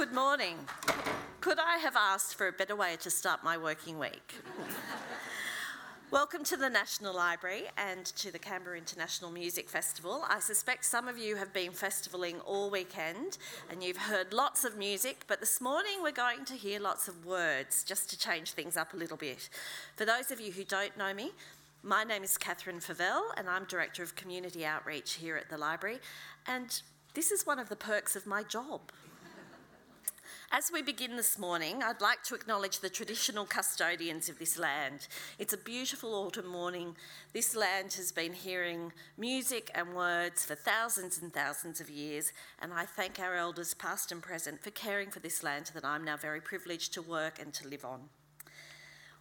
Good morning. Could I have asked for a better way to start my working week? Welcome to the National Library and to the Canberra International Music Festival. I suspect some of you have been festivaling all weekend and you've heard lots of music, but this morning we're going to hear lots of words just to change things up a little bit. For those of you who don't know me, my name is Kathryn Favelle and I'm Director of Community Outreach here at the Library, and this is one of the perks of my job. As we begin this morning, I'd like to acknowledge the traditional custodians of this land. It's a beautiful autumn morning. This land has been hearing music and words for thousands and thousands of years, and I thank our elders, past and present, for caring for this land that I'm now very privileged to work and to live on.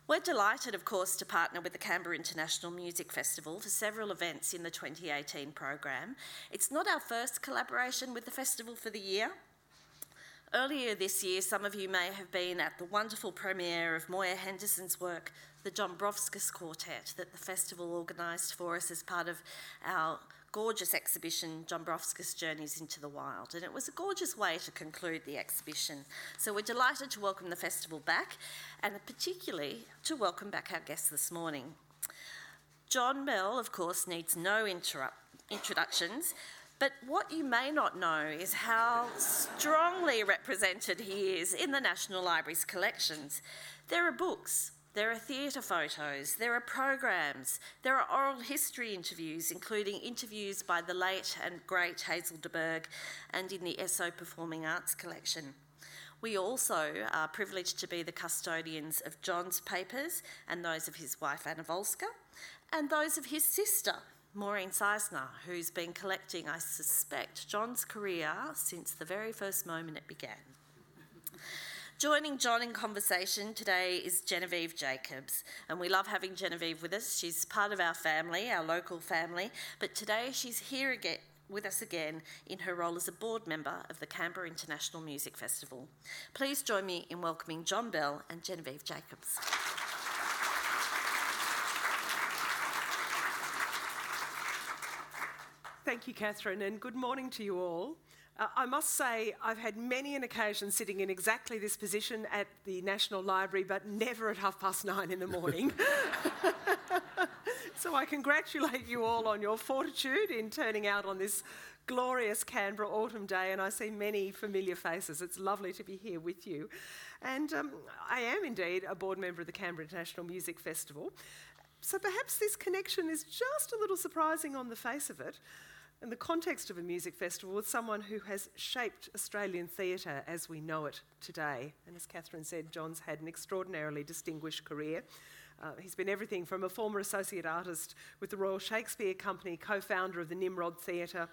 We're delighted, of course, to partner with the Canberra International Music Festival for several events in the 2018 program. It's not our first collaboration with the festival for the year. Earlier this year, some of you may have been at the wonderful premiere of Moya Henderson's work, The Dombrovskis Quartet, that the festival organised for us as part of our gorgeous exhibition, Dombrovskis Journeys into the Wild. And it was a gorgeous way to conclude the exhibition. So we're delighted to welcome the festival back and particularly to welcome back our guests this morning. John Bell, of course, needs no interrupt, introductions, but what you may not know is how strongly represented he is in the National Library's collections. There are books, there are theatre photos, there are programs, there are oral history interviews, including interviews by the late and great Hazel de Berg and in the Esso Performing Arts collection. We also are privileged to be the custodians of John's papers and those of his wife Anna Volska and those of his sister, Maureen Seisner, who's been collecting, I suspect, John's career since the very first moment it began. Joining John in conversation today is Genevieve Jacobs, and we love having Genevieve with us. She's part of our family, our local family, but today she's here again with us again in her role as a board member of the Canberra International Music Festival. Please join me in welcoming John Bell and Genevieve Jacobs. Thank you, Kathryn, and good morning to you all. Uh, I must say, I've had many an occasion sitting in exactly this position at the National Library, but never at half past nine in the morning. so I congratulate you all on your fortitude in turning out on this glorious Canberra autumn day, and I see many familiar faces. It's lovely to be here with you. And um, I am indeed a board member of the Canberra International Music Festival. So perhaps this connection is just a little surprising on the face of it in the context of a music festival with someone who has shaped Australian theatre as we know it today. And as Kathryn said, John's had an extraordinarily distinguished career. Uh, he's been everything from a former associate artist with the Royal Shakespeare Company, co founder of the Nimrod Theatre,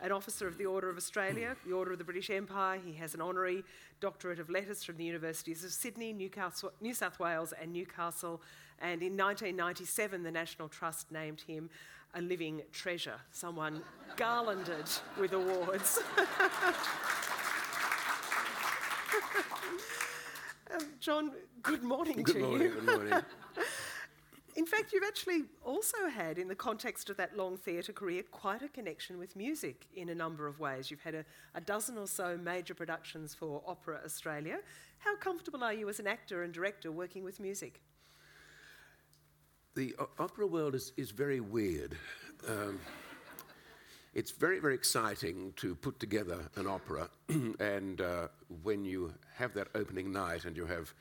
an officer of the Order of Australia, the Order of the British Empire. He has an honorary doctorate of letters from the Universities of Sydney, Newcastle, New South Wales, and Newcastle. And in 1997, the National Trust named him a living treasure, someone garlanded with awards. um, John, good morning good to morning, you. Good morning. In fact, you've actually also had, in the context of that long theatre career, quite a connection with music in a number of ways. You've had a, a, dozen or so major productions for Opera Australia. How comfortable are you as an actor and director working with music? The opera world is, is very weird. Um, it's very, very exciting to put together an opera, and uh, when you have that opening night and you have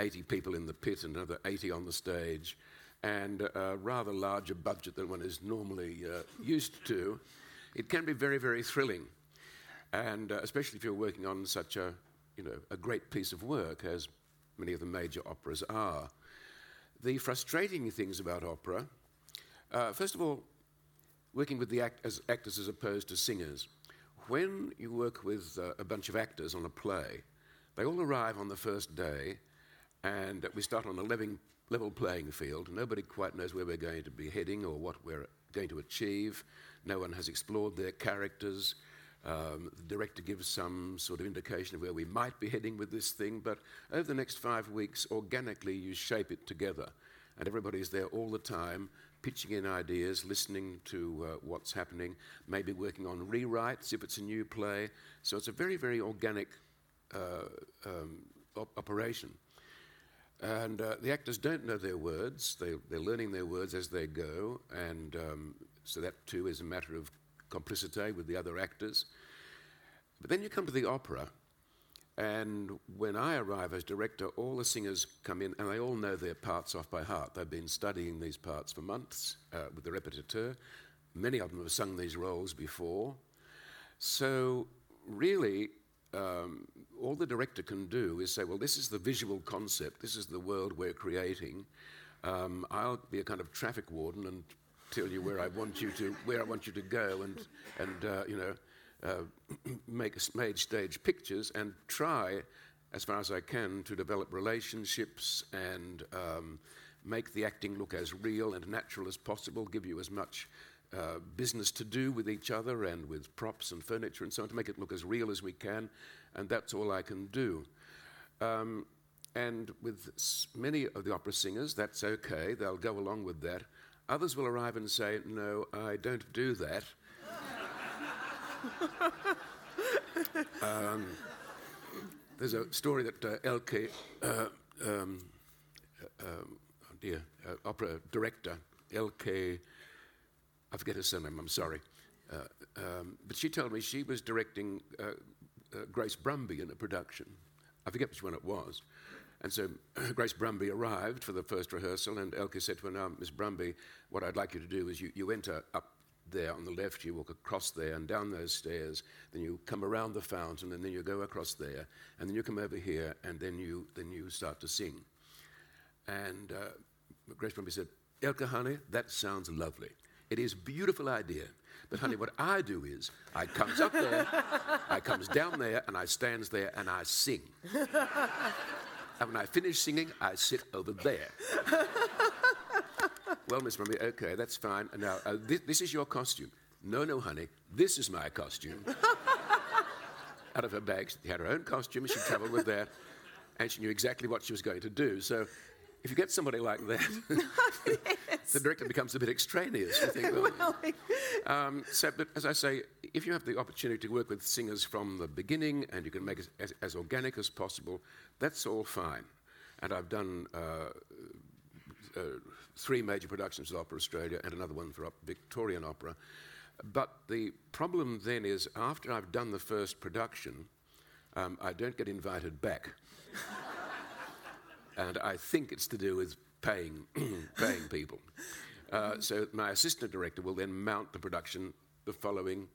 80 people in the pit and another 80 on the stage, and a rather larger budget than one is normally uh, used to, it can be very, very thrilling. And uh, especially if you're working on such a, you know, a great piece of work, as many of the major operas are. The frustrating things about opera, uh, first of all, working with the act- as actors as opposed to singers. When you work with uh, a bunch of actors on a play, they all arrive on the first day, and we start on a level, level playing field. Nobody quite knows where we're going to be heading or what we're going to achieve. No one has explored their characters. Um, the director gives some sort of indication of where we might be heading with this thing, but over the next five weeks, organically, you shape it together. And everybody's there all the time, pitching in ideas, listening to uh, what's happening, maybe working on rewrites if it's a new play. So it's a very, very organic uh, um, op- operation. And uh, the actors don't know their words, they, they're learning their words as they go, and um, so that too is a matter of complicity with the other actors. But then you come to the opera, and when I arrive as director, all the singers come in and they all know their parts off by heart. They've been studying these parts for months uh, with the repetiteur. Many of them have sung these roles before. So, really, um, all the director can do is say, well, this is the visual concept, this is the world we're creating. Um, I'll be a kind of traffic warden and tell you where I want you to where I want you to go and and uh, you know uh, make made stage pictures and try as far as I can to develop relationships and um, make the acting look as real and natural as possible, give you as much uh, business to do with each other and with props and furniture and so on to make it look as real as we can, and that's all I can do. Um, and with many of the opera singers, that's okay, they'll go along with that. Others will arrive and say, No, I don't do that. um, there's a story that uh, Elke, uh, um, uh, um, oh dear, uh, opera director, Elke I forget her surname, I'm sorry. Uh, um, but she told me she was directing uh, uh, Grace Bumbry in a production. I forget which one it was. And so Grace Bumbry arrived for the first rehearsal, and Elke said to her, Now, Miss Bumbry, what I'd like you to do is you, you enter up there on the left, you walk across there and down those stairs, then you come around the fountain, and then you go across there, and then you come over here, and then you, then you start to sing. And uh, Grace Bumbry said, Elke, honey, that sounds lovely. It is a beautiful idea. But honey, what I do is I comes up there, I comes down there, and I stands there and I sing. And when I finish singing, I sit over there. well, Miss Mummy, okay, that's fine. Now, uh, this, this is your costume. No, no, honey, this is my costume. Out of her bag, she had her own costume, she travelled with that, and she knew exactly what she was going to do. So if you get somebody like that. the director becomes a bit extraneous. You think, well, um, so, but as I say, if you have the opportunity to work with singers from the beginning and you can make it as, as organic as possible, that's all fine. And I've done uh, uh, three major productions with Opera Australia and another one for Victorian Opera. But the problem then is, after I've done the first production, um, I don't get invited back and I think it's to do with paying, paying people. Uh, so my assistant director will then mount the production the following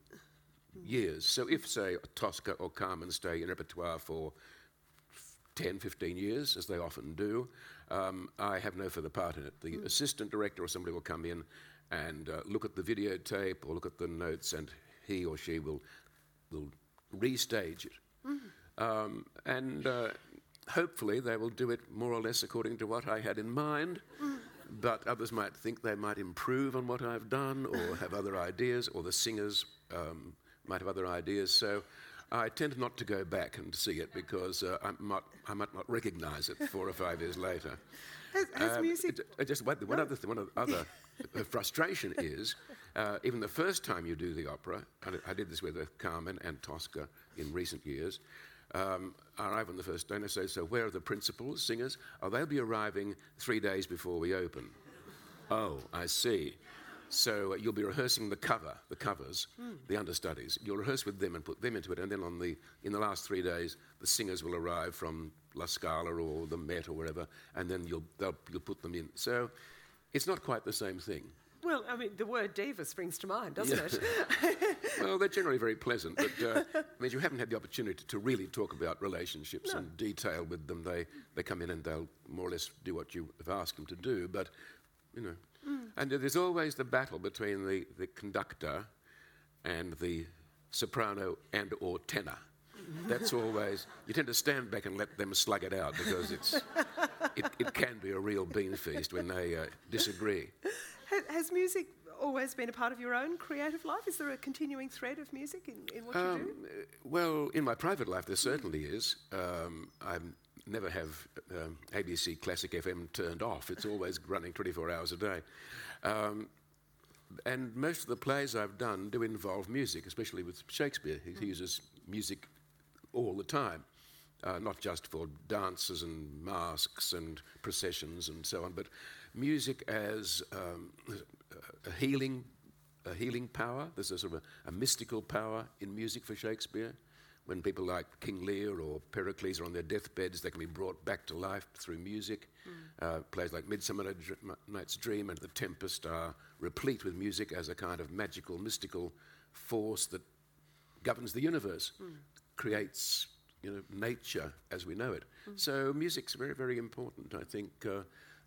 years. So if, say, Tosca or Carmen stay in repertoire for 10, 15 years, as they often do, um, I have no further part in it. The mm. assistant director or somebody will come in and uh, look at the videotape or look at the notes, and he or she will, will restage it. Mm. Um, and uh, hopefully they will do it more or less according to what I had in mind. But others might think they might improve on what I've done or have other ideas, or the singers um, might have other ideas. So I tend not to go back and see it because uh, I, might, I might not recognize it four or five years later. Has, has um, music. It, it just one, one other th- one other frustration is uh, even the first time you do the opera, I did this with Carmen and Tosca in recent years um, arrive on the first day and I say, So where are the principals, singers? Oh, they'll be arriving three days before we open. oh, I see. So uh, you'll be rehearsing the cover, the covers, mm. the understudies. You'll rehearse with them and put them into it, and then on the in the last three days, the singers will arrive from La Scala or the Met or wherever, and then you'll you'll put them in. So it's not quite the same thing. Well, I mean, the word diva springs to mind, doesn't yeah. it? well, they're generally very pleasant, but uh, I mean, you haven't had the opportunity to really talk about relationships no. in detail with them. They, they come in and they'll more or less do what you have asked them to do, but, you know. Mm. And there's always the battle between the, the conductor and the soprano and or tenor. That's always, you tend to stand back and let them slug it out because it's, it, it can be a real bean feast when they uh, disagree. Has, music always been a part of your own creative life? Is there a continuing thread of music in, in what um, you do? Well, in my private life, there certainly is. Um, I never have um, ABC Classic FM turned off. It's always running 24 hours a day. Um, and most of the plays I've done do involve music, especially with Shakespeare. He, he uses music all the time. uh, not just for dances and masks and processions and so on, but music as um, a healing, a healing power. There's a sort of a, a mystical power in music for Shakespeare. When people like King Lear or Pericles are on their deathbeds, they can be brought back to life through music. Mm. Uh, plays like Midsummer Night's Dream and The Tempest are replete with music as a kind of magical, mystical force that governs the universe, mm. creates you know, nature as we know it. Mm. So music's very, very important, I think, uh,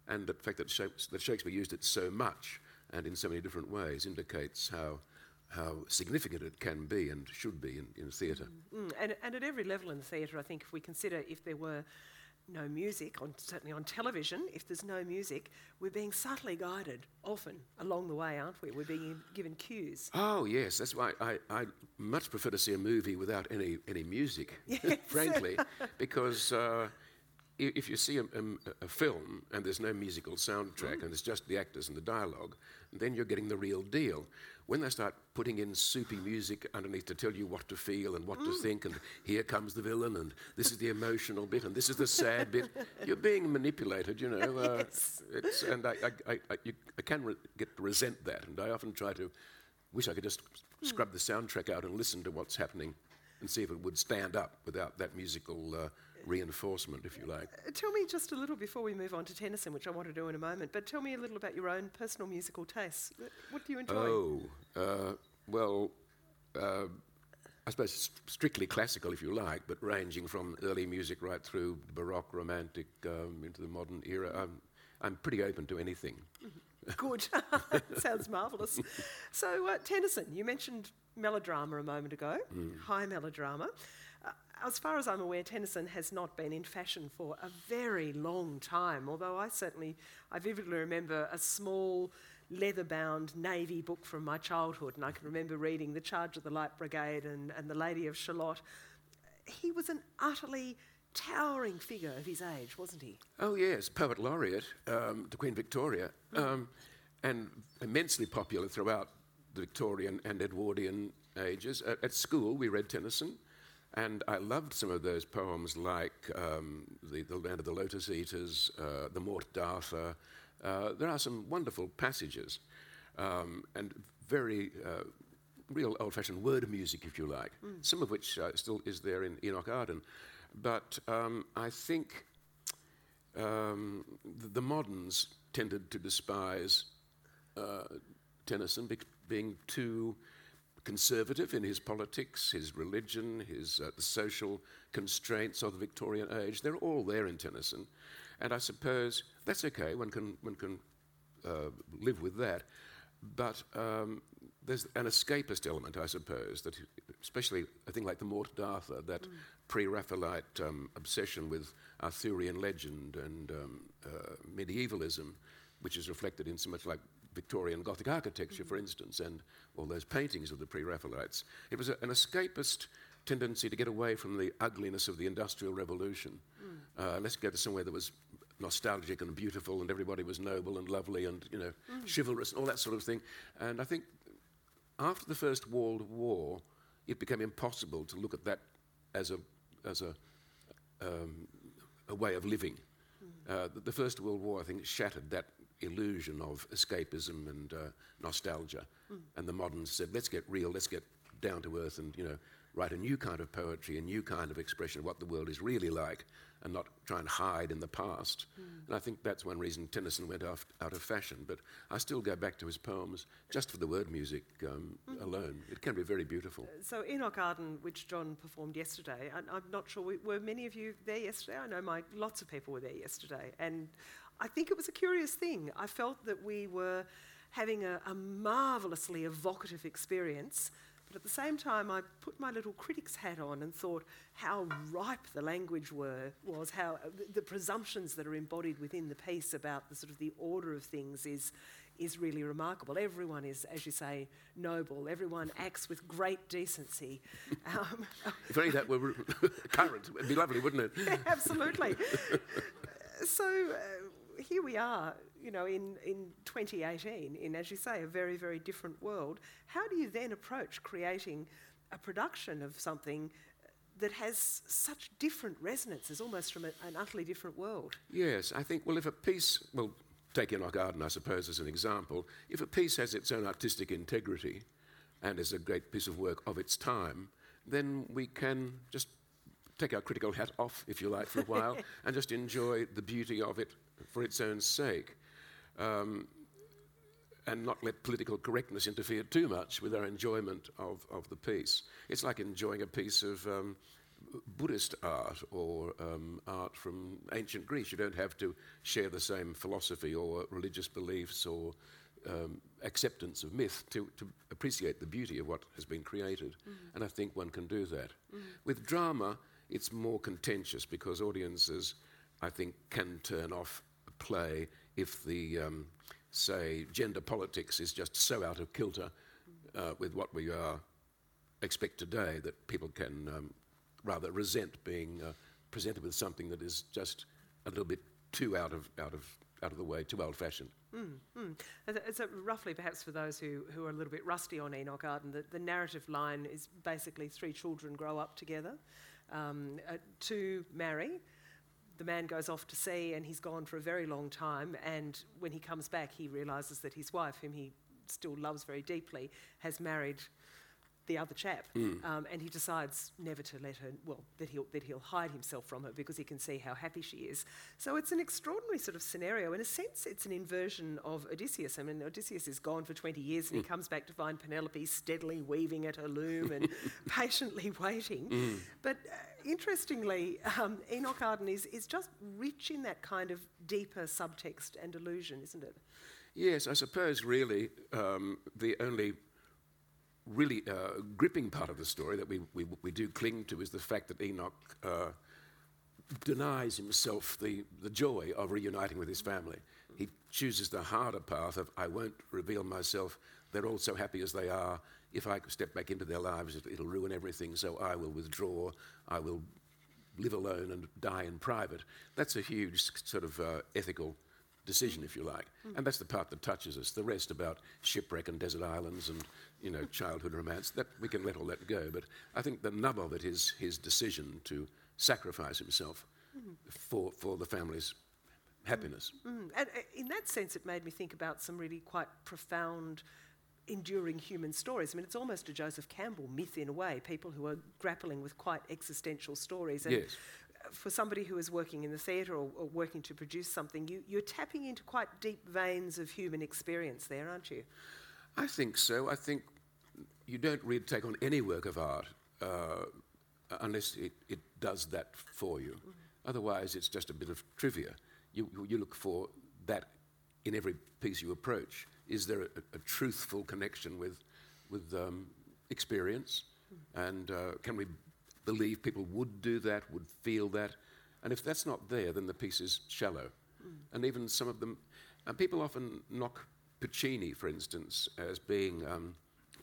and the fact that, that Shakespeare used it so much and in so many different ways indicates how how significant it can be and should be in, in theatre. Mm, mm. And, and at every level in the theatre, I think if we consider if there were no music, on, certainly on television, if there's no music, we're being subtly guided often along the way, aren't we? We're being given cues. Oh, yes. That's why I, I much prefer to see a movie without any, any music, yes. frankly, because. Uh, if you see a, a, a, film and there's no musical soundtrack mm. and it's just the actors and the dialogue, then you're getting the real deal. When they start putting in soupy music underneath to tell you what to feel and what mm. to think, and here comes the villain, and this is the emotional bit, and this is the sad bit, you're being manipulated, you know. Uh, yes. and I, I, I, you, I can re- get to resent that, and I often try to wish I could just mm. scrub the soundtrack out and listen to what's happening and see if it would stand up without that musical. Uh, reinforcement, if you like. Uh, tell me just a little before we move on to Tennyson, which I want to do in a moment, but tell me a little about your own personal musical tastes. What do you enjoy? Oh, uh, well, uh, I suppose st- strictly classical, if you like, but ranging from early music right through Baroque, Romantic, um, into the modern era. I'm, I'm pretty open to anything. Mm-hmm. Good. Sounds marvellous. So, uh, Tennyson, you mentioned melodrama a moment ago, mm. high melodrama as far as I'm aware, Tennyson has not been in fashion for a very long time, although I certainly, I vividly remember a small leather-bound navy book from my childhood, and I can remember reading The Charge of the Light Brigade and, and The Lady of Shalott. He was an utterly towering figure of his age, wasn't he? Oh, yes, poet laureate um, to Queen Victoria, mm. um, and immensely popular throughout the Victorian and Edwardian ages. At, at school, we read Tennyson. And I loved some of those poems like um, the, the, Land of the Lotus Eaters, uh, The Morte d'Arthur. Uh, there are some wonderful passages um, and very uh, real old fashioned word music, if you like, mm. some of which uh, still is there in Enoch Arden. But um, I think um, the, the, moderns tended to despise uh, Tennyson be- being too conservative in his politics, his religion, his uh, the social constraints of the Victorian age. They're all there in Tennyson, and I suppose that's okay. One can one can uh, live with that, but um, there's an escapist element, I suppose, that especially I think like the Morte d'Arthur, that mm. pre-Raphaelite um, obsession with Arthurian legend and um, uh, medievalism, which is reflected in so much like Victorian Gothic architecture, for instance, and all those paintings of the pre Raphaelites. It was a, an escapist tendency to get away from the ugliness of the Industrial Revolution. Mm. Uh, let's go to somewhere that was nostalgic and beautiful and everybody was noble and lovely and you know mm. chivalrous and all that sort of thing. And I think after the First World War, it became impossible to look at that as a as a um, a way of living. Mm. Uh, the, the, First World War, I think, shattered that illusion of escapism and uh, nostalgia. Mm. And the moderns said, let's get real, let's get down to earth and, you know, write a new kind of poetry, a new kind of expression of what the world is really like, and not try and hide in the past. Mm. And I think that's one reason Tennyson went off, out of fashion. But I still go back to his poems just for the word music um, mm. alone. It can be very beautiful. So Enoch Arden, which John performed yesterday, I, am not sure, were many of you there yesterday? I know my, lots of people were there yesterday. And I think it was a curious thing. I felt that we were having a, a marvellously evocative experience, but at the same time, I put my little critic's hat on and thought how ripe the language were, was, how the, the presumptions that are embodied within the piece about the sort of the order of things is, is really remarkable. Everyone is, as you say, noble. Everyone acts with great decency. Um, if only that were current, it'd be lovely, wouldn't it? Yeah, absolutely. so, uh, here we are, you know, in, in 2018, in, as you say, a very, very different world. How do you then approach creating a production of something that has such different resonances, almost from a, an utterly different world. Yes, I think, well, if a piece, well, take Enoch Arden, I suppose, as an example, if a piece has its own artistic integrity and is a great piece of work of its time, then we can just take our critical hat off, if you like, for a while and just enjoy the beauty of it for its own sake. Um, and not let political correctness interfere too much with our enjoyment of, of the piece. It's like enjoying a piece of um, Buddhist art or um, art from ancient Greece. You don't have to share the same philosophy or religious beliefs or um, acceptance of myth to, to, appreciate the beauty of what has been created. Mm. And I think one can do that. Mm. With drama, it's more contentious because audiences, I think, can turn off play if the, um, say, gender politics is just so out of kilter uh, with what we are expect today that people can um, rather resent being uh, presented with something that is just a little bit too out of, out of, out of the way, too old fashioned. Mm, mm. It's roughly, perhaps for those who, who are a little bit rusty on Enoch Arden, the, the narrative line is basically three children grow up together, um, uh, two marry. The man goes off to sea and he's gone for a very long time. And when he comes back, he realizes that his wife, whom he still loves very deeply, has married the other chap, mm. um, and he decides never to let her. Well, that he'll that he'll hide himself from her because he can see how happy she is. So it's an extraordinary sort of scenario. In a sense, it's an inversion of Odysseus. I mean, Odysseus is gone for twenty years, and mm. he comes back to find Penelope steadily weaving at her loom and patiently waiting. Mm. But uh, interestingly, um, Enoch Arden is is just rich in that kind of deeper subtext and illusion, isn't it? Yes, I suppose really um, the only really uh, gripping part of the story that we, we, we, do cling to is the fact that Enoch uh, denies himself the, the joy of reuniting with his family. He chooses the harder path of, I won't reveal myself. They're all so happy as they are. If I step back into their lives, it, will ruin everything, so I will withdraw. I will live alone and die in private. That's a huge sort of uh, ethical decision, if you like. Mm. And that's the part that touches us. The rest about shipwreck and desert islands and you know childhood romance that we can let all that go. But I think the nub of it is his decision to sacrifice himself mm. for for the family's happiness. Mm. And uh, in that sense, it made me think about some really quite profound. Enduring human stories. I mean, it's almost a Joseph Campbell myth in a way. People who are grappling with quite existential stories. And yes for somebody who is working in the theatre or, or, working to produce something, you, you're tapping into quite deep veins of human experience there, aren't you? I think so. I think you don't really take on any work of art uh, unless it, it, does that for you. Mm-hmm. Otherwise, it's just a bit of trivia. You, you look for that in every piece you approach. Is there a, a truthful connection with, with um, experience? Mm-hmm. And uh, can we believe people would do that, would feel that. And if that's not there, then the piece is shallow. Mm. And even some of them, and people often knock Puccini, for instance, as being um,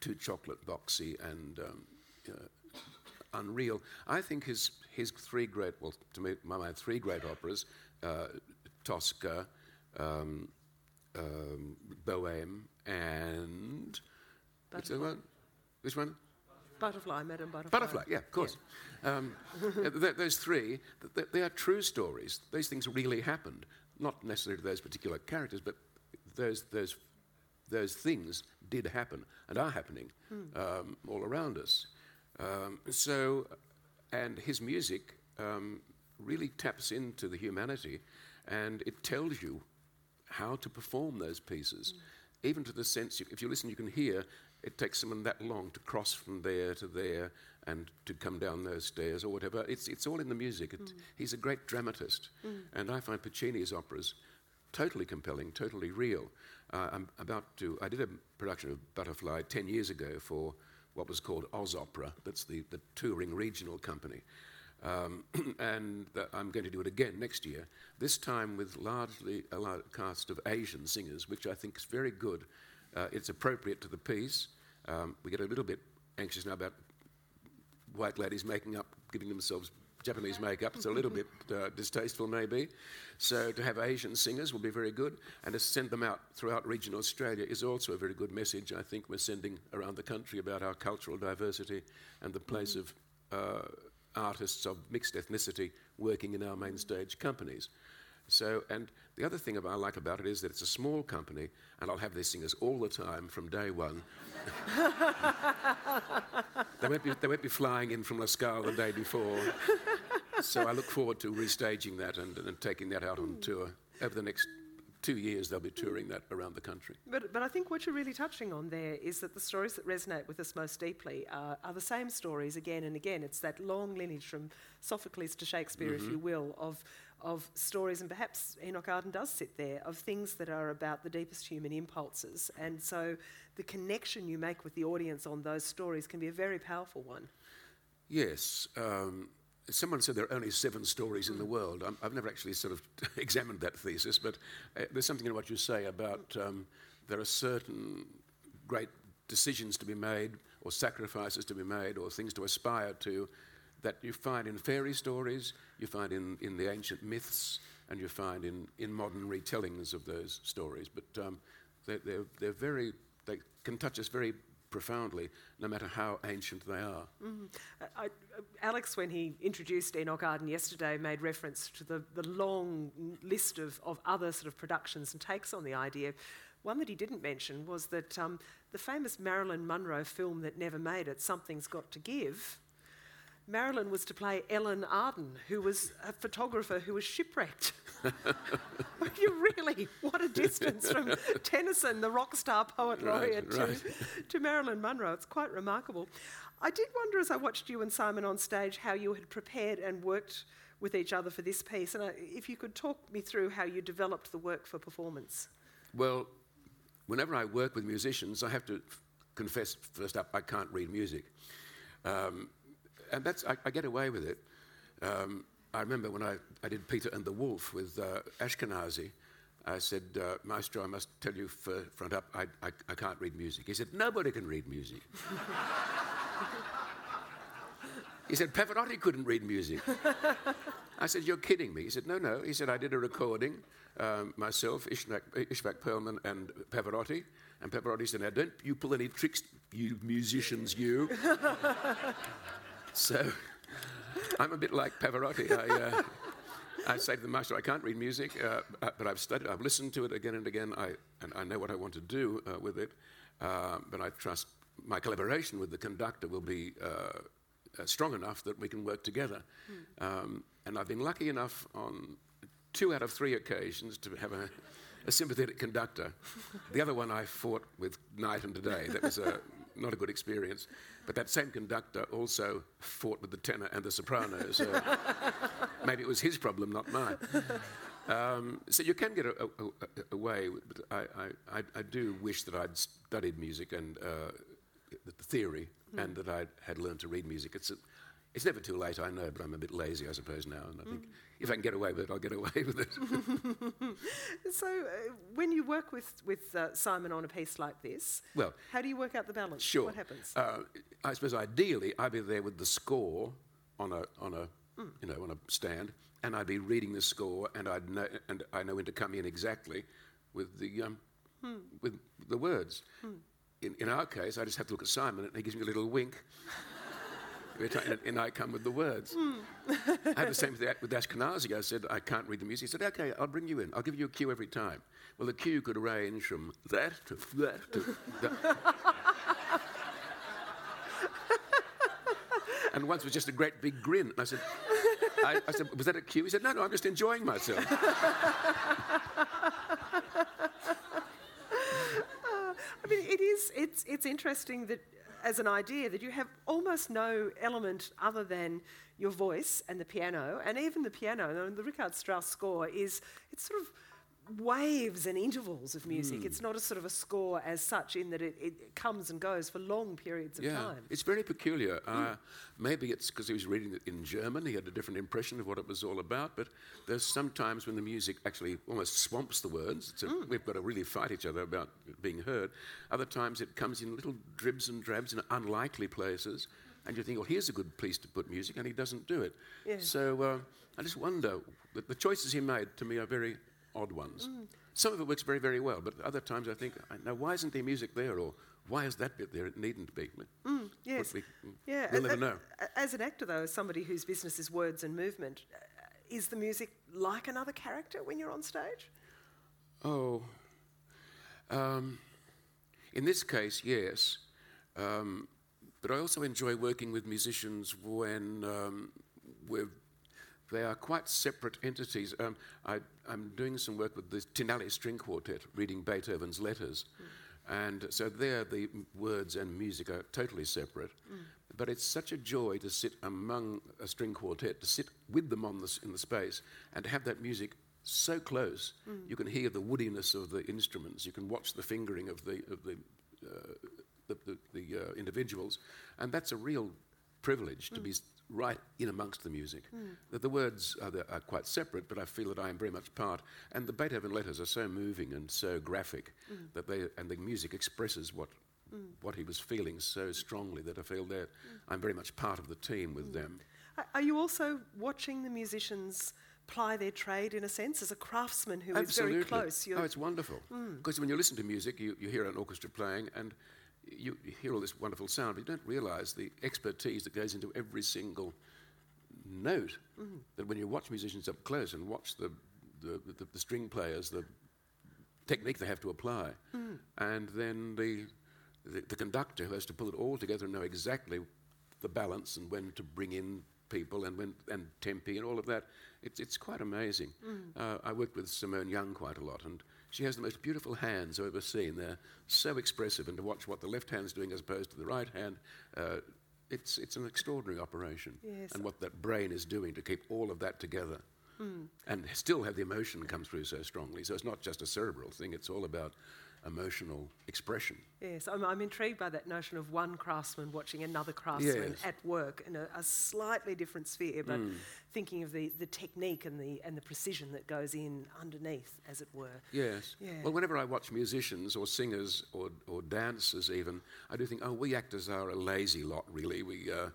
too chocolate boxy and um, uh, unreal. I think his, his three great, well, to me, my mind, three great operas, uh, Tosca, um, um, Bohème, and. Which one? Which one? Butterfly, Madame Butterfly. Butterfly, yeah, of course. Yeah. Um, th- those three, th- they are true stories. Those things really happened. Not necessarily to those particular characters, but those, those, those things did happen and are happening hmm. um, all around us. Um, so, and his music um, really taps into the humanity and it tells you how to perform those pieces. Mm. Even to the sense, if you listen, you can hear it takes someone that long to cross from there to there and to come down those stairs or whatever. It's, it's all in the music. It, mm. He's a great dramatist. Mm. And I find Puccini's operas totally compelling, totally real. Uh, I'm about to, I did a production of Butterfly 10 years ago for what was called Oz Opera, that's the, the touring regional company. Um, and I'm going to do it again next year, this time with largely a large cast of Asian singers, which I think is very good uh, it's appropriate to the piece. Um, we get a little bit anxious now about white ladies making up, giving themselves Japanese makeup. It's a little bit uh, distasteful, maybe. So to have Asian singers will be very good, and to send them out throughout regional Australia is also a very good message. I think we're sending around the country about our cultural diversity and the place of uh, artists of mixed ethnicity working in our main stage companies. So, and the other thing I like about it is that it's a small company, and I'll have these singers all the time from day one. they, won't be, they won't be flying in from La Scala the day before. So I look forward to restaging that and, and taking that out on tour over the next two years they'll be touring that around the country. But, but I think what you're really touching on there is that the stories that resonate with us most deeply are, are the same stories again and again. It's that long lineage from Sophocles to Shakespeare, mm-hmm. if you will, of, of stories, and perhaps Enoch Arden does sit there, of things that are about the deepest human impulses. And so the connection you make with the audience on those stories can be a very powerful one. Yes. Um, someone said there are only seven stories in the world. i have never actually sort of examined that thesis, but uh, there's something in what you say about um, there are certain great decisions to be made, or sacrifices to be made, or things to aspire to that you find in fairy stories, you find in, in the ancient myths, and you find in, in modern retellings of those stories. But um, they're, they're, they're very, they can touch us very profoundly, no matter how ancient they are. Mm-hmm. I, Alex, when he introduced Enoch Arden yesterday, made reference to the, the long list of, of other sort of productions and takes on the idea. One that he didn't mention was that um, the famous Marilyn Monroe film that never made it, Something's Got to Give, Marilyn was to play Ellen Arden, who was a photographer who was shipwrecked. you really, what a distance from Tennyson, the rock star poet laureate, right, right. To, to Marilyn Monroe. It's quite remarkable. I did wonder as I watched you and Simon on stage how you had prepared and worked with each other for this piece, and I, if you could talk me through how you developed the work for performance. Well, whenever I work with musicians, I have to f- confess first up, I can't read music. Um, and that's, I, I, get away with it. Um, I remember when I, I did Peter and the Wolf with uh, Ashkenazy, I said, uh, Maestro, I must tell you for, front up, I, I, I can't read music. He said, Nobody can read music. he said, Pavarotti couldn't read music. I said, You're kidding me. He said, No, no. He said, I did a recording, um, myself, Itzhak Perlman, and Pavarotti. And Pavarotti said, Now, don't you pull any tricks, you musicians, you. so I'm a bit like Pavarotti. I, uh, I say to the master, I can't read music, uh, but I've studied, I've listened to it again and again, I, and I know what I want to do uh, with it. Uh, but I trust my collaboration with the conductor will be uh, uh, strong enough that we can work together. Mm. Um, and I've been lucky enough on two out of three occasions to have a, a sympathetic conductor. the other one I fought with night and day. That was a, not a good experience. But that same conductor also fought with the tenor and the soprano, so maybe it was his problem, not mine. Um, so you can get a, a, a, away, but I, I, I, do wish that I'd studied music and uh, the theory, mm. and that I had learned to read music. It's it's never too late, I know, but I'm a bit lazy, I suppose, now. And I think mm. if I can get away with it, I'll get away with it. so, uh, when you work with, with uh, Simon on a piece like this, well, how do you work out the balance? Sure. What happens? Uh, I suppose ideally, I'd be there with the score on a, on a, mm. you know, on a stand, and I'd be reading the score, and, I'd know, and I know when to come in exactly with the, um, mm. with the words. Hmm. In, in our case, I just have to look at Simon, and he gives me a little wink and I come with the words. Mm. I had the same thing with Ashkenazy. I said, I can't read the music. He said, okay, I'll bring you in. I'll give you a cue every time. Well, the cue could range from that to that to that. and once was just a great big grin. And I said, I, I said, was that a cue? He said, no, no, I'm just enjoying myself. I mean, it is, it's, it's interesting that as an idea that you have almost no element other than your voice and the piano, and even the piano. The Richard Strauss score is it's sort of waves and intervals of music. Mm. It's not a sort of a score as such in that it, it comes and goes for long periods of yeah, time. It's very peculiar. Mm. Uh, maybe it's because he was reading it in German, he had a different impression of what it was all about, but there's sometimes when the music actually almost swamps the words. A, mm. We've got to really fight each other about being heard. Other times it comes in little dribs and drabs in unlikely places. And you think, well, here's a good place to put music, and he doesn't do it. Yeah. So uh, I just wonder, the, the choices he made to me are very odd ones. Mm. Some of it works very, very well, but other times I think, now why isn't there music there? Or why is that bit there? It needn't be. Yes. we- yeah. we'll a- never know. As an actor, though, as somebody whose business is words and movement, uh, is the music like another character when you're on stage? Oh, um, in this case, yes. Um, but I also enjoy working with musicians when um, we're, they are quite separate entities. Um, I, I'm doing some work with the Tinalley String Quartet, reading Beethoven's letters. And so there, the words and music are totally separate. But it's such a joy to sit among a string quartet, to sit with them on this, in the space, and to have that music so close. You can hear the woodiness of the instruments. You can watch the fingering of the of the uh, the, the, the uh, individuals, and that's a real privilege to mm. be right in amongst the music. Mm. The, the words are, the, are quite separate, but I feel that I am very much part. And the Beethoven letters are so moving and so graphic mm. that they and the music expresses what. What he was feeling so strongly that I feel that I'm very much part of the team with them. Are you also watching the musicians ply their trade in a sense as a craftsman who is Absolutely. very close? Oh, it's wonderful. Because when you listen to music, you, you hear an orchestra playing and you, hear all this wonderful sound, but you don't realise the expertise that goes into every single note. Mm. That when you watch musicians up close and watch the, the, the, the string players, the technique they have to apply, mm. and then the, the, the conductor who has to pull it all together and know exactly the balance and when to bring in people and when and tempi and all of that. It's, it's quite amazing. Mm. Uh, I worked with Simone Young quite a lot, and she has the most beautiful hands I've ever seen. They're so expressive, and to watch what the left hand's doing as opposed to the right hand, uh, it's, it's an extraordinary operation. Yes. And what that brain is doing to keep all of that together. And still have the emotion come through so strongly. So it's not just a cerebral thing, it's all about emotional expression. Yes, I'm, I'm intrigued by that notion of one craftsman watching another craftsman Yes. at work in a, a slightly different sphere, but thinking of the, the technique and the, and the precision that goes in underneath, as it were. Yes. Yeah. Well, whenever I watch musicians or singers or, or dancers, even, I do think, oh, we actors are a lazy lot, really. We, uh,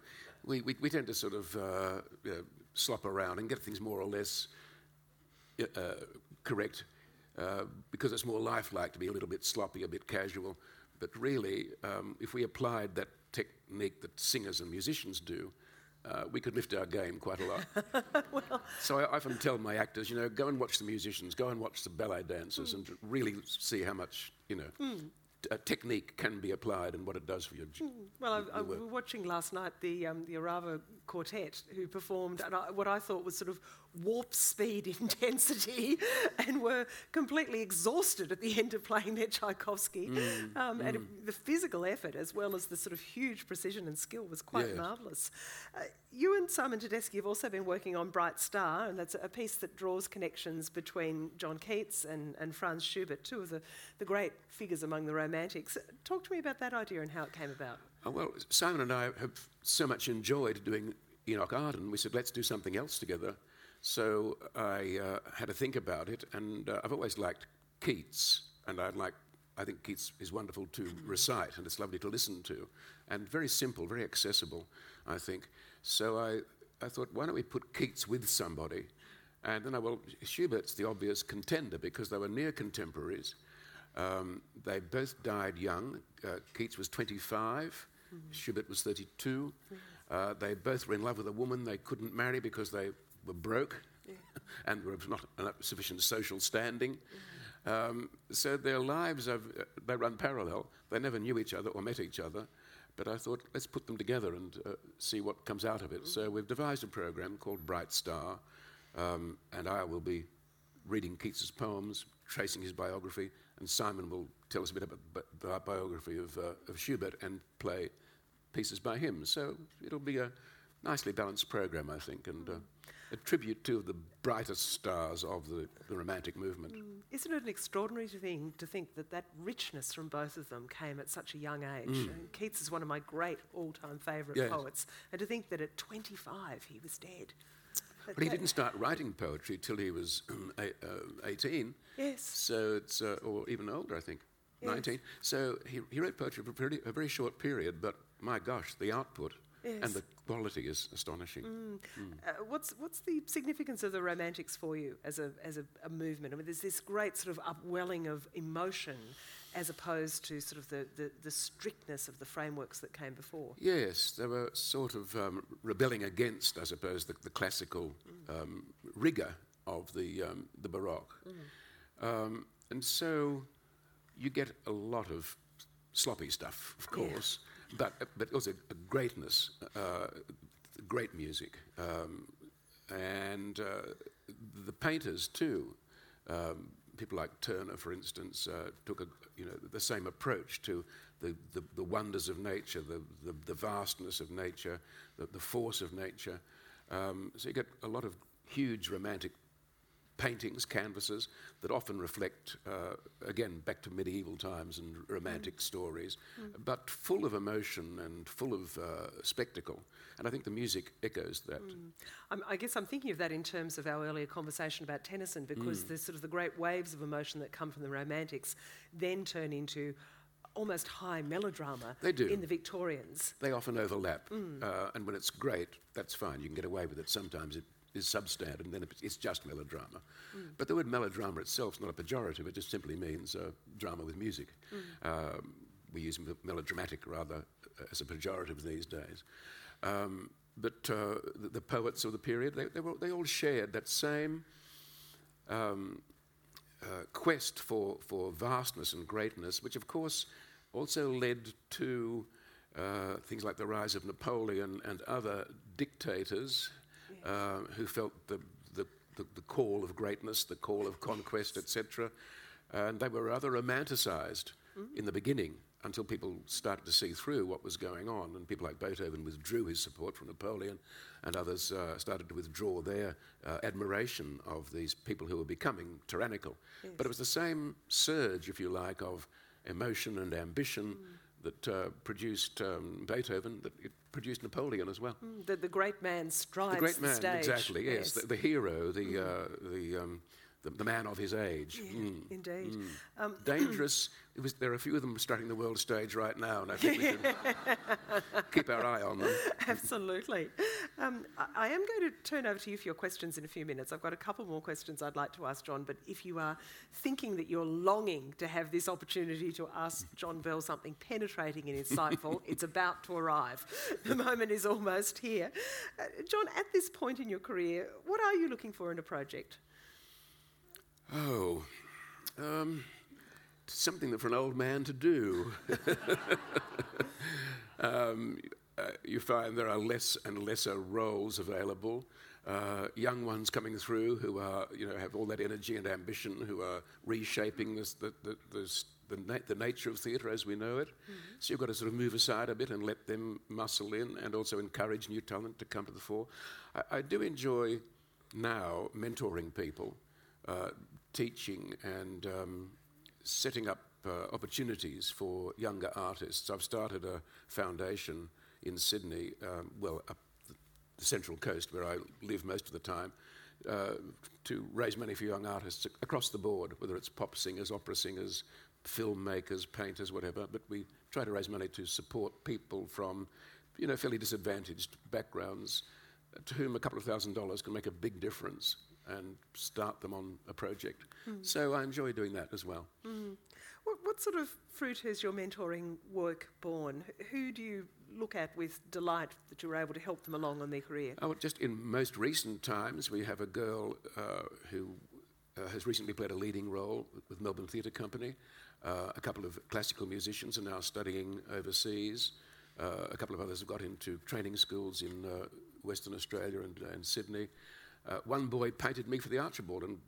we, we, we tend to sort of uh, uh, slop around and get things more or less uh, correct uh, because it's more lifelike to be a little bit sloppy, a bit casual. But really, um, if we applied that technique that singers and musicians do, uh, we could lift our game quite a lot. So I often tell my actors, you know, go and watch the musicians, go and watch the ballet dancers, and really see how much, you know, t- uh, technique can be applied and what it does for your. j- Well, I, I your we work. were watching last night the um, the Arava Quartet, who performed and I, what I thought was sort of warp speed intensity, and were completely exhausted at the end of playing their Tchaikovsky. Mm, um, And the physical effort, as well as the sort of huge precision and skill, was quite Yes. marvellous. Uh, you and Simon Tedeschi have also been working on Bright Star, and that's a piece that draws connections between John Keats and, and Franz Schubert, two of the, the great figures among the Romantics. Talk to me about that idea and how it came about. Oh, well, Simon and I have so much enjoyed doing Enoch Arden. We said, let's do something else together. So I uh, had to think about it, and uh, I've always liked Keats, and I like. I think Keats is wonderful to recite, and it's lovely to listen to, and very simple, very accessible. I think. So I, I thought, why don't we put Keats with somebody? And then I well, Schubert's the obvious contender because they were near contemporaries. Um, they both died young. Uh, Keats was 25, Schubert was 32. Uh, they both were in love with a woman they couldn't marry because they were broke and were of not enough sufficient social standing. Um, so their lives have, uh, they run parallel. They never knew each other or met each other. But I thought, let's put them together and uh, see what comes out of it. So we've devised a program called Bright Star, um, and I will be reading Keats's poems, tracing his biography, and Simon will tell us a bit about bi- the biography of, uh, of Schubert and play pieces by him. So it'll be a nicely balanced program, I think, and uh, a tribute to the brightest stars of the, the Romantic movement. Isn't it an extraordinary thing to think that that richness from both of them came at such a young age? And Keats is one of my great all-time favourite Yes. poets, and to think that at 25 he was dead. But he didn't start writing poetry till he was eight- uh, 18. Yes. So it's, uh, or even older, I think, Yes. 19. So he, he wrote poetry for a, pretty, a very short period, but my gosh, the output Yes. and the quality is astonishing. Uh, what's what's the significance of the Romantics for you as a as a, a movement? I mean, there's this great sort of upwelling of emotion as opposed to sort of the, the, the strictness of the frameworks that came before. Yes, they were sort of um, rebelling against, I suppose, the, the classical um, rigour of the, um, the Baroque. Um, and so you get a lot of sloppy stuff, of Yeah. But, but also a greatness, uh, great music. Um, and uh, the painters, too. Um, people like Turner, for instance, uh, took a, you know, the same approach to the, the, the wonders of nature, the, the, the vastness of nature, the, the force of nature. Um, so you get a lot of huge romantic paintings, canvases that often reflect, uh, again, back to medieval times and romantic stories, but full of emotion and full of uh, spectacle. And I think the music echoes that. I'm, I guess I'm thinking of that in terms of our earlier conversation about Tennyson, because Mm. the sort of the great waves of emotion that come from the Romantics then turn into almost high melodrama They do. in the Victorians. They often overlap, uh, and when it's great, that's fine. You can get away with it. Sometimes it is substandard, and then it's just melodrama. But the word melodrama itself is not a pejorative. It just simply means uh, drama with music. Um, we use melodramatic rather uh, as a pejorative these days. Um, but uh, the, the poets of the period, they, they, were, they all shared that same um, uh, quest for, for vastness and greatness, which of course also led to uh, things like the rise of Napoleon and other dictators uh, who felt the, the, the, the call of greatness, the call of conquest, etc. And they were rather romanticized in the beginning until people started to see through what was going on. And people like Beethoven withdrew his support from Napoleon, and others uh, started to withdraw their uh, admiration of these people who were becoming tyrannical. But it was the same surge, if you like, of emotion and ambition that uh, produced um, Beethoven, that it produced Napoleon as well. Mm, The, the great man strides The great man, stage. exactly, yes. The, the hero, the, uh, the, um, the, the man of his age. Mm. Indeed. Um, Dangerous. Was, there are a few of them starting the world stage right now, and I think we should keep our eye on them. Absolutely. Um, I, I am going to turn over to you for your questions in a few minutes. I've got a couple more questions I'd like to ask John, but if you are thinking that you're longing to have this opportunity to ask John Bell something penetrating and insightful, it's about to arrive. The moment is almost here. Uh, John, at this point in your career, what are you looking for in a project? Oh, um, something that for an old man to do. um, uh, you find there are less and lesser roles available. Uh, young ones coming through who are, you know, have all that energy and ambition, who are reshaping this, the, the, this, the, na- the nature of theatre as we know it. So you've got to sort of move aside a bit and let them muscle in and also encourage new talent to come to the fore. I, I do enjoy now mentoring people uh, teaching and um, setting up uh, opportunities for younger artists. I've started a foundation in Sydney, um, well, up the Central Coast, where I live most of the time, uh, to raise money for young artists across the board, whether it's pop singers, opera singers, filmmakers, painters, whatever. But we try to raise money to support people from, you know, fairly disadvantaged backgrounds, uh, to whom a couple of thousand dollars can make a big difference and start them on a project. So I enjoy doing that as well. What, what sort of fruit has your mentoring work borne? Who do you look at with delight that you were able to help them along on their career? Oh, just in most recent times, we have a girl uh, who uh, has recently played a leading role with Melbourne Theatre Company. Uh, a couple of classical musicians are now studying overseas. Uh, a couple of others have got into training schools in uh, Western Australia and, and Sydney. Uh, one boy painted me for the Archibald and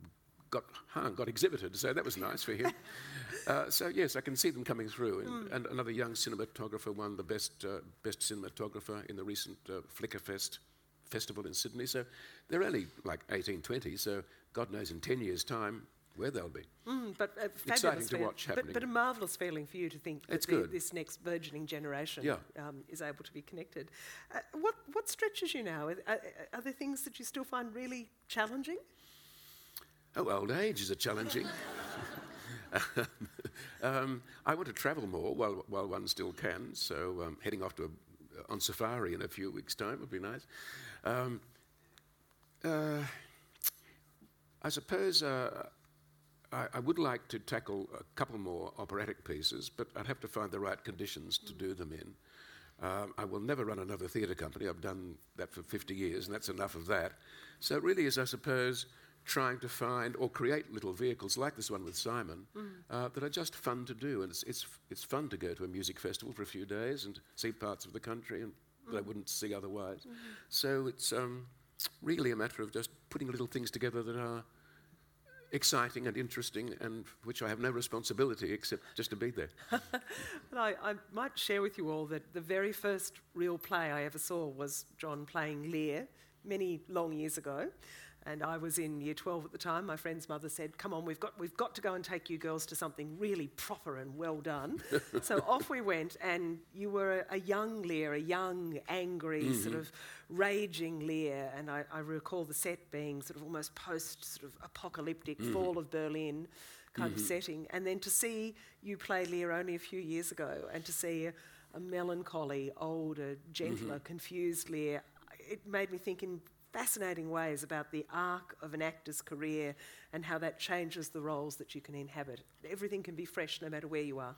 got hung, got exhibited, so that was nice for him. uh, so yes, I can see them coming through. And, and another young cinematographer won the best uh, best cinematographer in the recent uh, Flickerfest festival in Sydney. So they're only like 18, 20. So God knows in 10 years' time where they'll be. Mm, but a Exciting to watch but, happening. but a marvellous feeling for you to think that the- this next burgeoning generation Yeah. um, is able to be connected. Uh, what, what stretches you now? Are, are, are there things that you still find really challenging? Oh, old age is a challenging. um, I want to travel more while, while one still can, so um, heading off to a, on safari in a few weeks' time would be nice. Um, uh, I suppose uh, I, I, would like to tackle a couple more operatic pieces, but I'd have to find the right conditions to do them in. Um, I will never run another theatre company. I've done that for 50 years, and that's enough of that. So it really is, I suppose, trying to find or create little vehicles like this one with Simon mm. uh, that are just fun to do. And it's, it's, it's fun to go to a music festival for a few days and see parts of the country and, mm. that I mm. wouldn't see otherwise. Mm. So it's um, really a matter of just putting little things together that are exciting and interesting and which I have no responsibility except just to be there. I, I, might share with you all that the very first real play I ever saw was John playing Lear many long years ago and I was in year 12 at the time. My friend's mother said, Come on, we've got, we've got to go and take you girls to something really proper and well done. so off we went, and you were a, a young Lear, a young, angry, mm-hmm. sort of raging Lear. And I, I, recall the set being sort of almost post sort of apocalyptic, mm-hmm. fall of Berlin kind mm-hmm. of setting. And then to see you play Lear only a few years ago, and to see a, a melancholy, older, gentler, mm-hmm. confused Lear, it made me think in fascinating ways about the arc of an actor's career and how that changes the roles that you can inhabit. Everything can be fresh no matter where you are.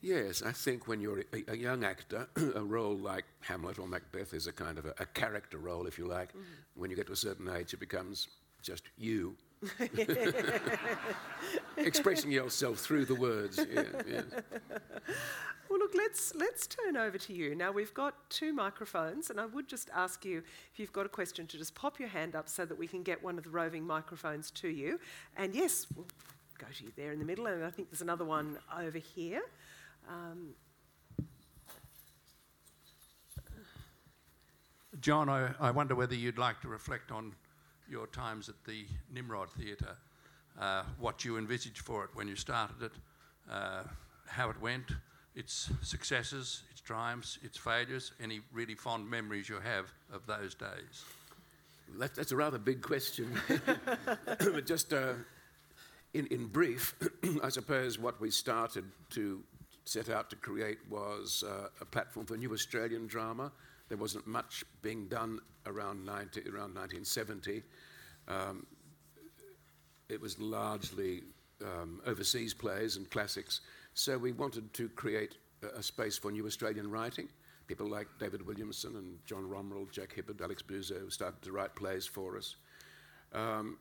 Yes, I think when you're a, a young actor, a role like Hamlet or Macbeth is a kind of a, a character role, if you like. Mm. When you get to a certain age, it becomes just you. Expressing yourself through the words. Yeah, yeah. Well, look, let's let's turn over to you. Now we've got two microphones, and I would just ask you if you've got a question to just pop your hand up so that we can get one of the roving microphones to you. And yes, we'll go to you there in the middle, and I think there's another one over here. Um, John, I, I, wonder whether you'd like to reflect on your times at the Nimrod Theatre, uh, what you envisaged for it when you started it, uh, how it went, its successes, its triumphs, its failures, any really fond memories you have of those days? That, that's a rather big question. Just uh, in, in brief, I suppose what we started to set out to create was uh, a platform for new Australian drama. There wasn't much being done around, 90, around 1970. Um, it was largely um, overseas plays and classics. So we wanted to create a, a space for new Australian writing. People like David Williamson and John Romeril, Jack Hibberd, Alex Buzo started to write plays for us. Um,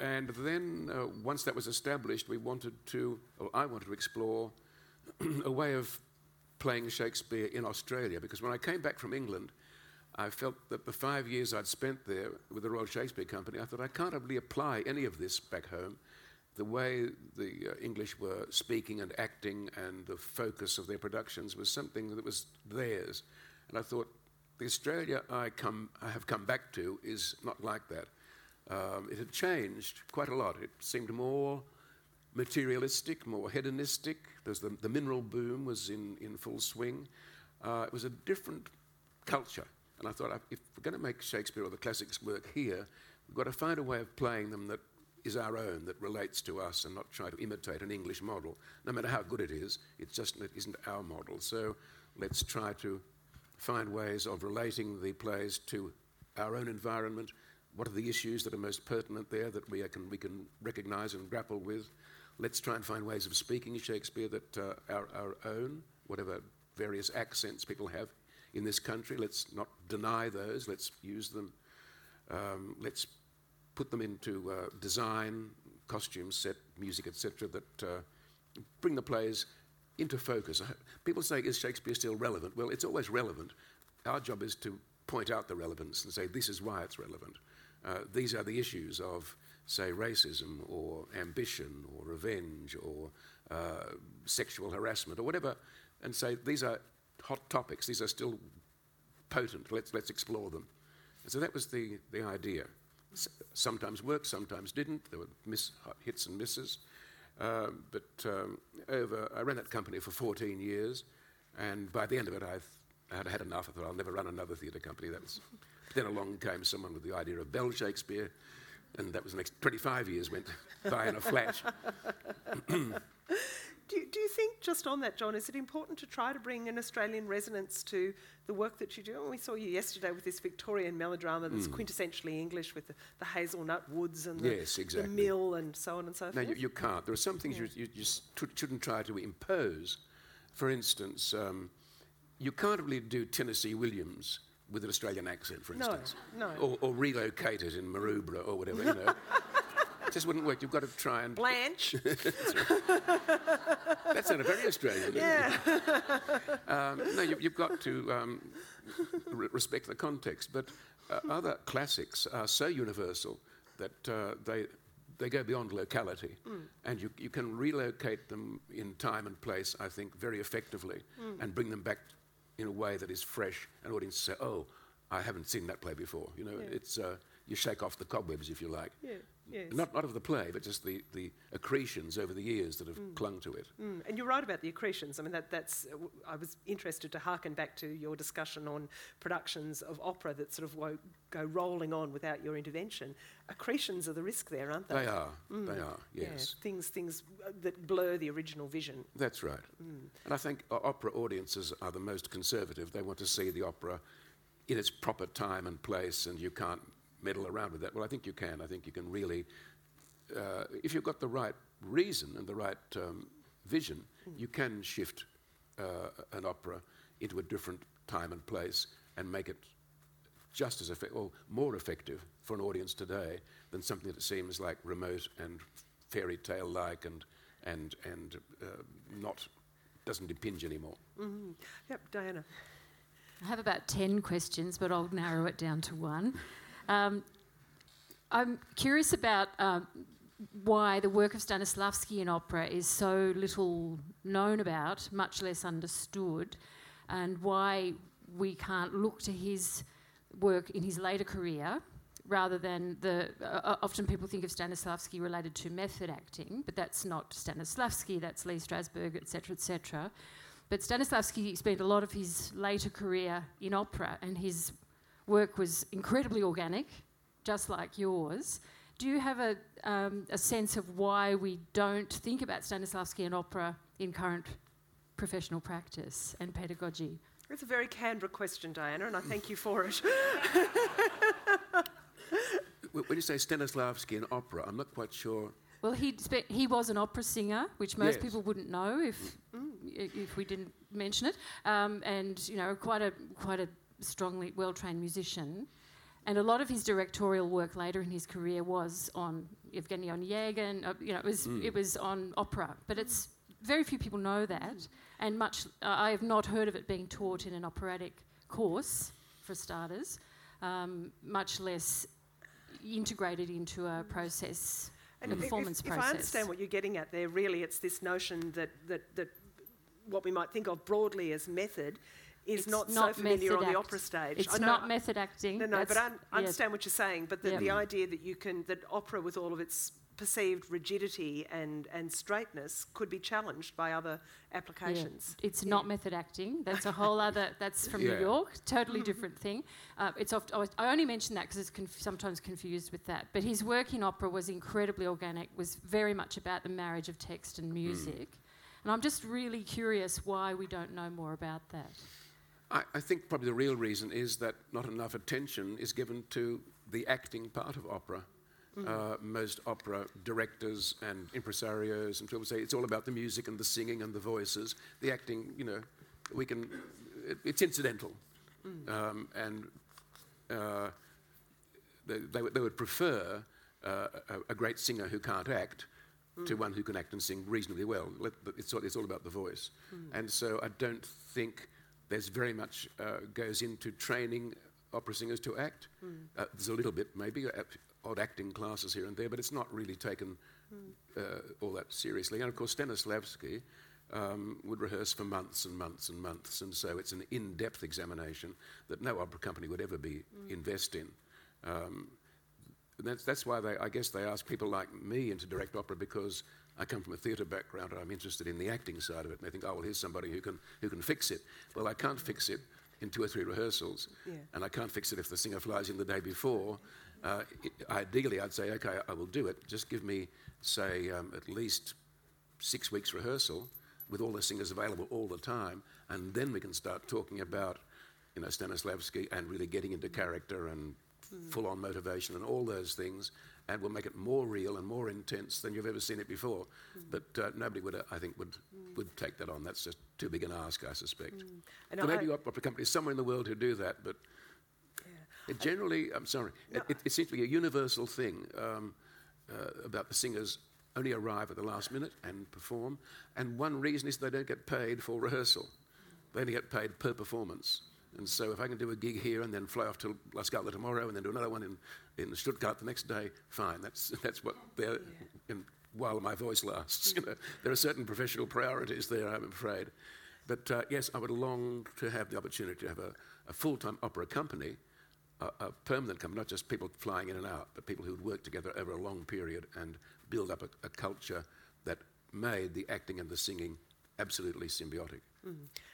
and then, uh, once that was established, we wanted to, or I wanted to explore a way of playing Shakespeare in Australia. Because when I came back from England, I felt that the five years I'd spent there with the Royal Shakespeare Company, I thought I can't really apply any of this back home the way the uh, English were speaking and acting and the focus of their productions was something that was theirs. And I thought, the Australia I, come, I have come back to is not like that. Um, it had changed quite a lot. It seemed more materialistic, more hedonistic. There's the, the mineral boom was in, in full swing. Uh, it was a different culture. And I thought, if we're going to make Shakespeare or the classics work here, we've got to find a way of playing them that is our own that relates to us and not try to imitate an English model. No matter how good it is, it just it isn't our model. So let's try to find ways of relating the plays to our own environment. What are the issues that are most pertinent there that we can, we can recognize and grapple with? Let's try and find ways of speaking Shakespeare that uh, are our own, whatever various accents people have in this country. Let's not deny those, let's use them. Um, let's put them into uh, design, costumes, set, music, etc., that uh, bring the plays into focus. People say, is Shakespeare still relevant? Well, it's always relevant. Our job is to point out the relevance and say, this is why it's relevant. Uh, these are the issues of, say, racism or ambition or revenge or uh, sexual harassment or whatever, and say, these are hot topics, these are still potent, let's, let's explore them. And so that was the, the idea sometimes worked, sometimes didn't. There were miss, hits and misses. Uh, but um, over, I ran that company for 14 years, and by the end of it, I've, I had had enough. I thought I'll never run another theatre company. That was, then along came someone with the idea of Bell Shakespeare, and that was the next 25 years went by in a flash. Do you, do you think, just on that, John, is it important to try to bring an Australian resonance to the work that you do? And we saw you yesterday with this Victorian melodrama that's Hmm. quintessentially English with the, the hazelnut woods and the, Yes, the mill and so on and so No, forth. you, you can't. There are some things you, you just t- shouldn't try to impose. For instance, um, you can't really do Tennessee Williams with an Australian accent, for instance. no. Or, or relocate it in Maroubra or whatever, you know. it just wouldn't work. You've got to try and. Blanche. That sounded very Australian. yeah. Um, no, you, you've got to um, re- respect the context. But uh, other classics are so universal that uh, they, they go beyond locality. And you, you can relocate them in time and place, I think, very effectively and bring them back in a way that is fresh and audience say, oh, I haven't seen that play before. You know, Yeah. it's, uh, you shake off the cobwebs, if you like. Yeah, yes. Not, not of the play, but just the, the accretions over the years that have clung to it. Mm, and you're right about the accretions. I mean, that, that's. uh, w- I was interested to hearken back to your discussion on productions of opera that sort of go rolling on without your intervention. Accretions are the risk there, aren't they? They are, they are, Yeah, yes. things, things uh, that blur the original vision. That's right. And I think o- opera audiences are the most conservative. They want to see the opera in its proper time and place, and you can't meddle around with that. Well, I think you can. I think you can really, uh, if you've got the right reason and the right um, vision, you can shift uh, an opera into a different time and place and make it just as effective or more effective for an audience today than something that seems like remote and fairy tale like and and and uh, not doesn't impinge anymore. Yep, Diana. I have about 10 questions, but I'll narrow it down to one. Um, I'm curious about um, why the work of Stanislavski in opera is so little known about, much less understood, and why we can't look to his work in his later career rather than the. Uh, often people think of Stanislavski related to method acting, but that's not Stanislavski, that's Lee Strasberg, etc., etc. But Stanislavski spent a lot of his later career in opera, and his work was incredibly organic, just like yours. Do you have a, um, a sense of why we don't think about Stanislavski and opera in current professional practice and pedagogy? It's a very Canberra question, Diana, and I thank you for it. When you say Stanislavski and opera, I'm not quite sure. Well, he spe- he was an opera singer, which most Yes. people wouldn't know if i- if we didn't mention it, um, and you know, quite a quite a strongly well trained musician. And a lot of his directorial work later in his career was on Evgeny Onegin. Uh, you know, it was it was on opera, but it's very few people know that, and much uh, I have not heard of it being taught in an operatic course, for starters, um, much less integrated into a process, And a if- if- performance if, process. I understand what you're getting at there, really, it's this notion that, that, that what we might think of broadly as method is It's not, so familiar on method the opera stage. It's know- not method acting. No, no, but I, that's- I understand what you're saying. But the, Yeah. the idea that you can, that opera with all of its perceived rigidity and, and straightness could be challenged by other yeah, applications. It's not method acting. That's a whole other. That's from Yeah. New York. Totally different thing. Uh, it's oft, I only mention that because it's conf- sometimes confused with that. But his work in opera was incredibly organic. Was very much about the marriage of text and music. And I'm just really curious why we don't know more about that. I, I think probably the real reason is that not enough attention is given to the acting part of opera. Uh, most opera directors and impresarios and people say it's all about the music and the singing and the voices. The acting, you know, we can, it, it's incidental. Um, and uh, they, they, would- they would prefer uh, a, a great singer who can't act to one who can act and sing reasonably well. Let, it's, all, it's all about the voice. And so I don't think there's very much uh, goes into training opera singers to act. Uh, there's a little bit, maybe, uh, odd acting classes here and there, but it's not really taken uh, all that seriously. And of course, Stanislavski um, would rehearse for months and months and months, and so it's an in-depth examination that no opera company would ever be invest in. Um, that's, that's why they, I guess they ask people like me into direct opera because I come from a theatre background and I'm interested in the acting side of it. And they think, oh, well, here's somebody who can, who can fix it. Well, I can't fix it in two or three rehearsals, Yeah. and I can't fix it if the singer flies in the day before. Uh, i ideally, I'd say, okay, I will do it. Just give me, say, um, at least six weeks rehearsal, with all the singers available all the time, and then we can start talking about, you know, Stanislavski and really getting into character and full-on motivation and all those things, and we'll make it more real and more intense than you've ever seen it before. But uh, nobody would, uh, I think, would would take that on. That's just too big an ask, I suspect. And there may I- be opera companies somewhere in the world who do that, but it generally, I'm sorry, it, it, it seems to be a universal thing um, uh, about the singers only arrive at the last minute and perform, and one reason is they don't get paid for rehearsal. They only get paid per performance. And so if I can do a gig here and then fly off to La Scala tomorrow and then do another one in, in Stuttgart the next day, fine. That's, that's what they're, in, while my voice lasts. You know, there are certain professional priorities there, I'm afraid. But uh, yes, I would long to have the opportunity to have a, a full-time opera company a, a permanent company, not just people flying in and out, but people who'd work together over a long period and build up a, a culture that made the acting and the singing absolutely symbiotic.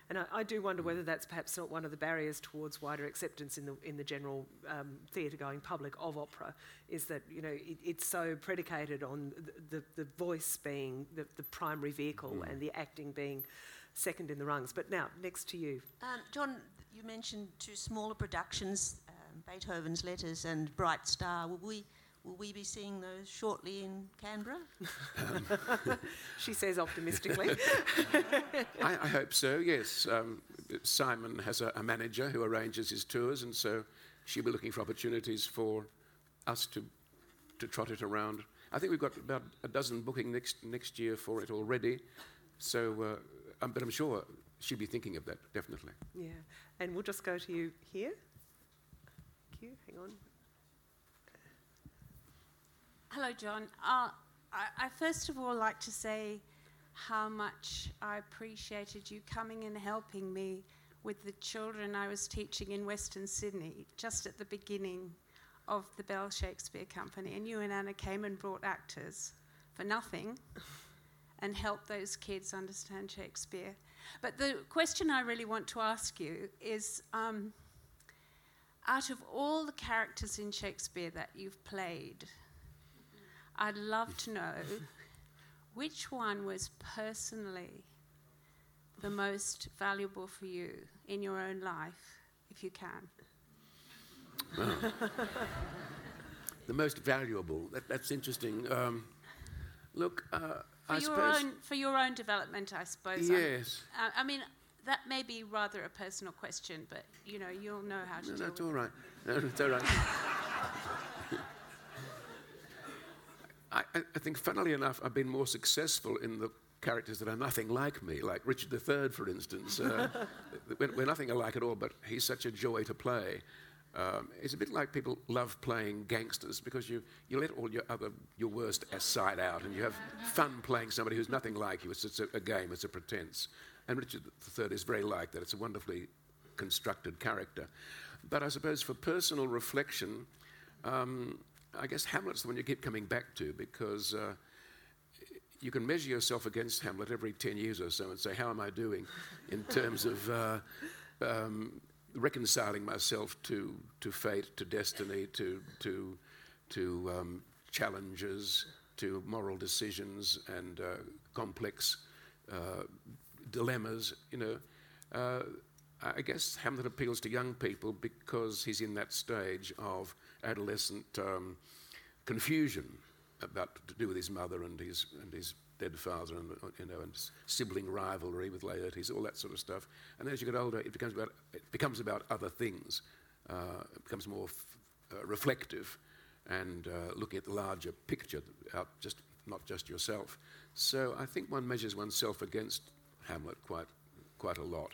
And I, I do wonder whether that's perhaps not one of the barriers towards wider acceptance in the in the general um, theatre-going public of opera, is that you know it, it's so predicated on the, the, the voice being the, the primary vehicle and the acting being second in the rungs. But now, next to you. Um, John, you mentioned two smaller productions, um, Beethoven's Letters and Bright Star. Will we, will we be seeing those shortly in Canberra? She says optimistically. I, I hope so, yes. Um, Simon has a, a manager who arranges his tours, and so she'll be looking for opportunities for us to, to trot it around. I think we've got about a dozen booking next, next year for it already, so, uh, um, but I'm sure she'll be thinking of that, definitely. yeah. And we'll just go to you here. Thank you. Hang on. Hello, John. Uh, I, I first of all like to say how much I appreciated you coming and helping me with the children I was teaching in Western Sydney just at the beginning of the Bell Shakespeare Company. And you and Anna came and brought actors for nothing and helped those kids understand Shakespeare. But the question I really want to ask you is um, out of all the characters in Shakespeare that you've played, I'd love to know which one was personally the most valuable for you in your own life, if you can. The most valuable, that, that's interesting. Um, look, uh, For I your suppose. own, for your own development, I suppose. Yes. uh, I mean, that may be rather a personal question, but you know, you'll know how to No, with all right. No, it's all right. I, I think, funnily enough, I've been more successful in the characters that are nothing like me, like Richard III, for instance. Uh, we're, we're nothing alike at all, but he's such a joy to play. Um, it's a bit like people love playing gangsters because you, you let all your other your worst side out and you have fun playing somebody who's nothing like you. It's, it's a, a game, it's a pretense. And Richard III is very like that. It's a wonderfully constructed character. But I suppose for personal reflection, um, I guess Hamlet's the one you keep coming back to because uh, you can measure yourself against Hamlet every 10 years or so and say, How am I doing in terms of uh, um, reconciling myself to, to fate, to destiny, to, to, to um, challenges, to moral decisions and uh, complex uh, dilemmas? You know, uh, I guess Hamlet appeals to young people because he's in that stage of adolescent um, confusion about to do with his mother and his and his dead father and you know and sibling rivalry with Laertes, all that sort of stuff. And as you get older, it becomes about it becomes about other things. Uh, it becomes more f- uh, reflective and uh, looking at the larger picture, out just not just yourself. So I think one measures oneself against Hamlet quite quite a lot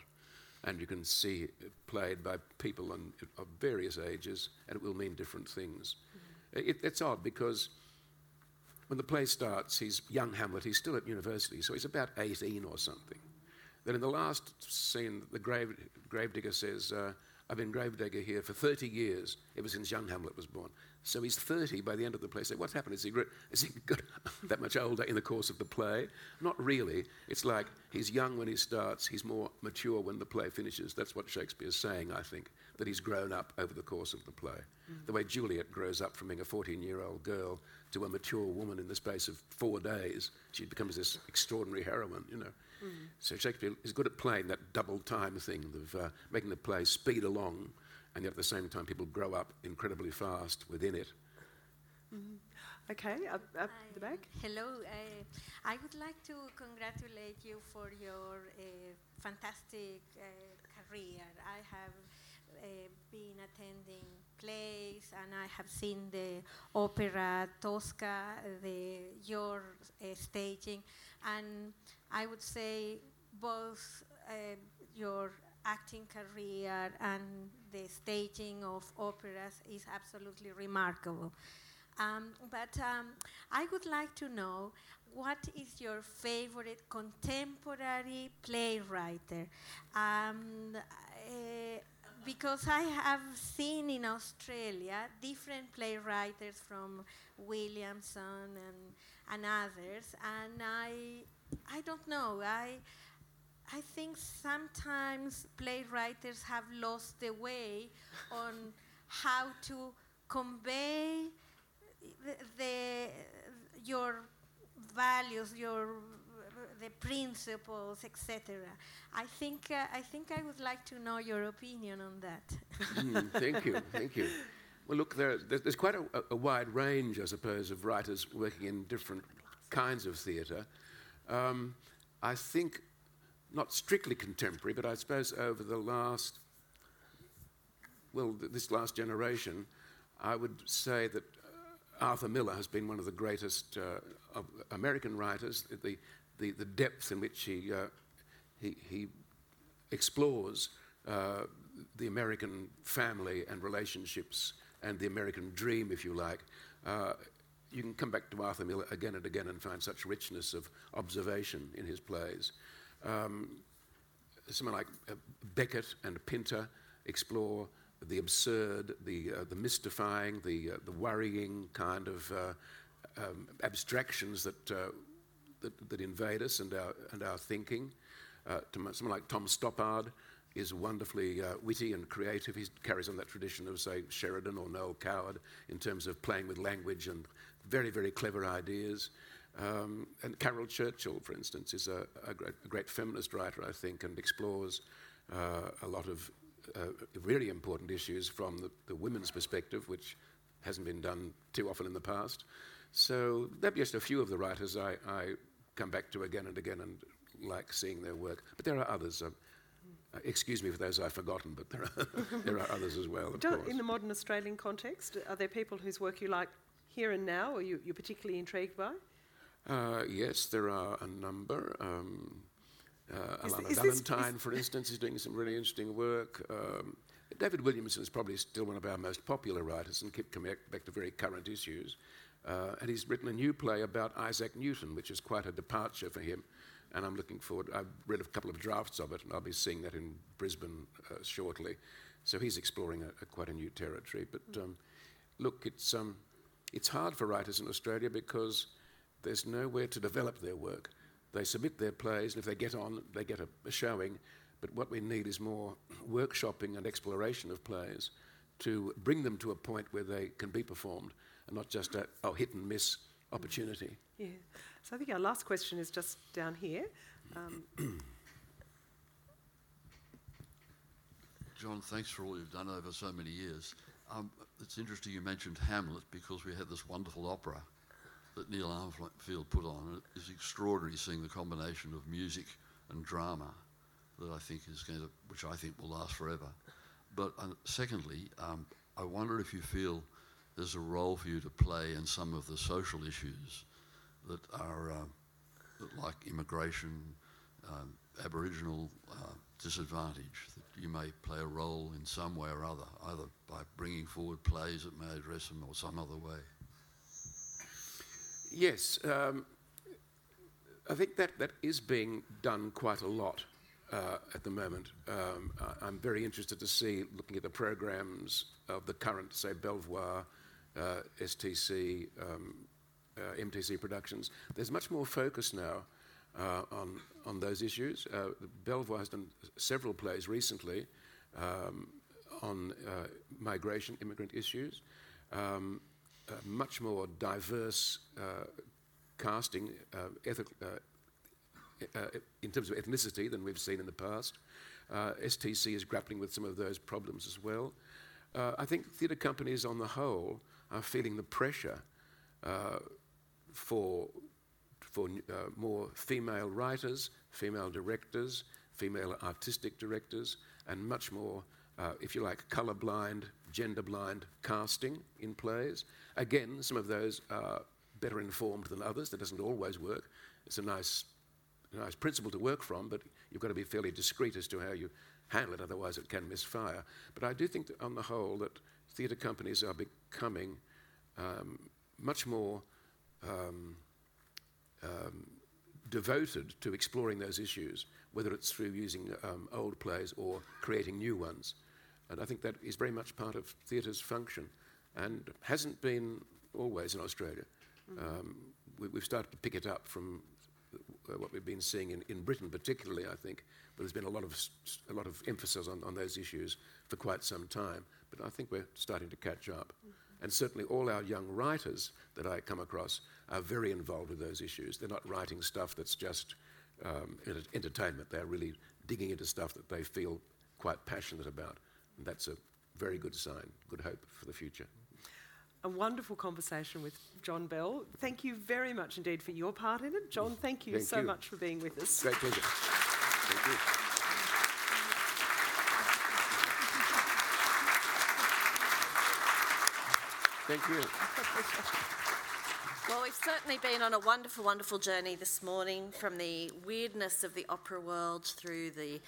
and you can see it played by people on, of various ages, and it will mean different things. It, it's odd because when the play starts, he's young Hamlet, he's still at university, so he's about 18 or something. Then in the last scene, the grave, gravedigger says, uh, I've been gravedigger here for 30 years, ever since young Hamlet was born. So he's 30 by the end of the play. So what's happened? Is he, is he got that much older in the course of the play? Not really. It's like he's young when he starts, he's more mature when the play finishes. That's what Shakespeare's saying, I think, that he's grown up over the course of the play. The way Juliet grows up from being a 14 year old girl to a mature woman in the space of four days, she becomes this extraordinary heroine, you know. So Shakespeare is good at playing that double time thing of uh, making the play speed along, and yet at the same time people grow up incredibly fast within it. Okay, up, up the back. Hello. Uh, I would like to congratulate you for your uh, fantastic uh, career. I have uh, been attending plays and I have seen the opera Tosca, the your uh, staging, and I would say both uh, your acting career and the staging of operas is absolutely remarkable. Um, but um, I would like to know what is your favorite contemporary playwright? Um, uh, because I have seen in Australia different playwrights from Williamson and, and others, and I, I don't know. I, I think sometimes playwrights have lost the way on how to convey the, the your values, your the principles, etc. I think uh, I think I would like to know your opinion on that. Mm, thank you, thank you. Well, look, there, there- there's quite a, a wide range, I suppose, of writers working in different kinds of theatre. Um, I think, not strictly contemporary, but I suppose over the last, well, th- this last generation, I would say that uh, Arthur Miller has been one of the greatest uh, of American writers. The, the, the depth in which he, uh, he, he explores uh, the American family and relationships and the American dream, if you like. Uh, you can come back to Arthur Miller again and again and find such richness of observation in his plays. Um, someone like uh, Beckett and Pinter explore the absurd, the, uh, the mystifying, the, uh, the worrying kind of uh, um, abstractions that, uh, that, that invade us and our, and our thinking. Uh, someone like Tom Stoppard is wonderfully witty and creative. He carries on that tradition of, say, Sheridan or Noel Coward in terms of playing with language and very, very clever ideas. Um, and Caryl Churchill, for instance, is a, a, great, a great feminist writer, I think, and explores uh, a lot of uh, really important issues from the, the women's perspective, which hasn't been done too often in the past. So they're just a few of the writers I, I come back to again and again and like seeing their work. But there are others. Um, uh, excuse me for those I've forgotten, but there are, there are others as well, of Do- course. in the modern Australian context, are there people whose work you like here and now, or you, you're particularly intrigued by? Uh, yes, there are a number. Um, uh, Alana is this- Valentine, for instance, is doing some really interesting work. Um, David Williamson is probably still one of our most popular writers and keep coming back to very current issues. Uh, and he's written a new play about Isaac Newton, which is quite a departure for him. And I'm looking forward. I've read a couple of drafts of it, and I'll be seeing that in Brisbane uh, shortly. So he's exploring a, a quite a new territory. But um, look, it's um, it's hard for writers in Australia because there's nowhere to develop their work. They submit their plays, and if they get on, they get a, a showing. But what we need is more workshopping and exploration of plays to bring them to a point where they can be performed and not just a oh, hit and miss opportunity. Yeah. So I think our last question is just down here. Um, John, thanks for all you've done over so many years. Um, it's interesting you mentioned Hamlet because we had this wonderful opera that Neil Armfield put on. is extraordinary seeing the combination of music and drama that I think is going to, which I think will last forever. But uh, secondly, um, I wonder if you feel there's a role for you to play in some of the social issues that are uh, like immigration, um, Aboriginal uh, disadvantage, that you may play a role in some way or other, either by bringing forward plays that may address them or some other way. Yes, um, I think that, that is being done quite a lot uh, at the moment. Um, I, I'm very interested to see, looking at the programs of the current, say, Belvoir uh, STC, um, uh, MTC Productions. There's much more focus now uh, on, on those issues. Uh, Belvoir has done several plays recently um, on uh, migration, immigrant issues. Um, much more diverse uh, casting ethic, in terms of ethnicity than we've seen in the past. STC is grappling with some of those problems as well. I think theatre companies on the whole are feeling the pressure uh, for, for uh, more female writers, female directors, female artistic directors, and much more, uh, if you like, colour-blind, gender-blind casting in plays. Again, some of those are better informed than others. That doesn't always work. It's a nice, nice principle to work from, but you've got to be fairly discreet as to how you handle it, otherwise it can misfire. But I do think that on the whole that theatre companies are becoming um, much more um, um, devoted to exploring those issues, whether it's through using um, old plays or creating new ones. And I think that is very much part of theatre's function and hasn't been always in Australia. Mm-hmm. We, have started to pick it up from uh, what we've been seeing in, in Britain, particularly, I think, but there's been a lot of, a lot of emphasis on, on those issues for quite some time. But I think we're starting to catch up. Mm-hmm. And certainly all our young writers that I come across are very involved with those issues. They're not writing stuff that's just um, entertainment. They're really digging into stuff that they feel quite passionate about. And that's a very good sign, good hope for the future. A wonderful conversation with John Bell. Thank you very much indeed for your part in it. John, thank you thank so you. much for being with us. Great pleasure. Thank you. Thank you. Well, we've certainly been on a wonderful, wonderful journey this morning from the weirdness of the opera world through the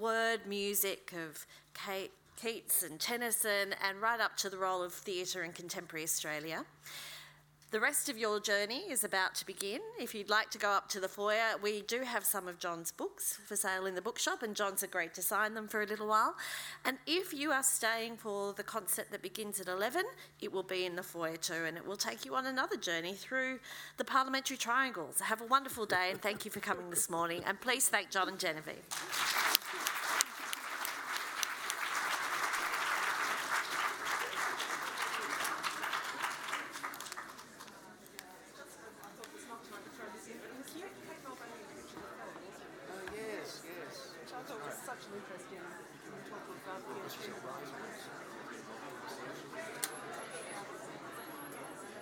word music of Kate, Keats and Tennyson and right up to the role of theatre in contemporary Australia. The rest of your journey is about to begin. If you'd like to go up to the foyer, we do have some of John's books for sale in the bookshop, and John's agreed to sign them for a little while. And if you are staying for the concert that begins at 11, it will be in the foyer too, and it will take you on another journey through the parliamentary triangles. Have a wonderful day, and thank you for coming this morning. And please thank John and Genevieve.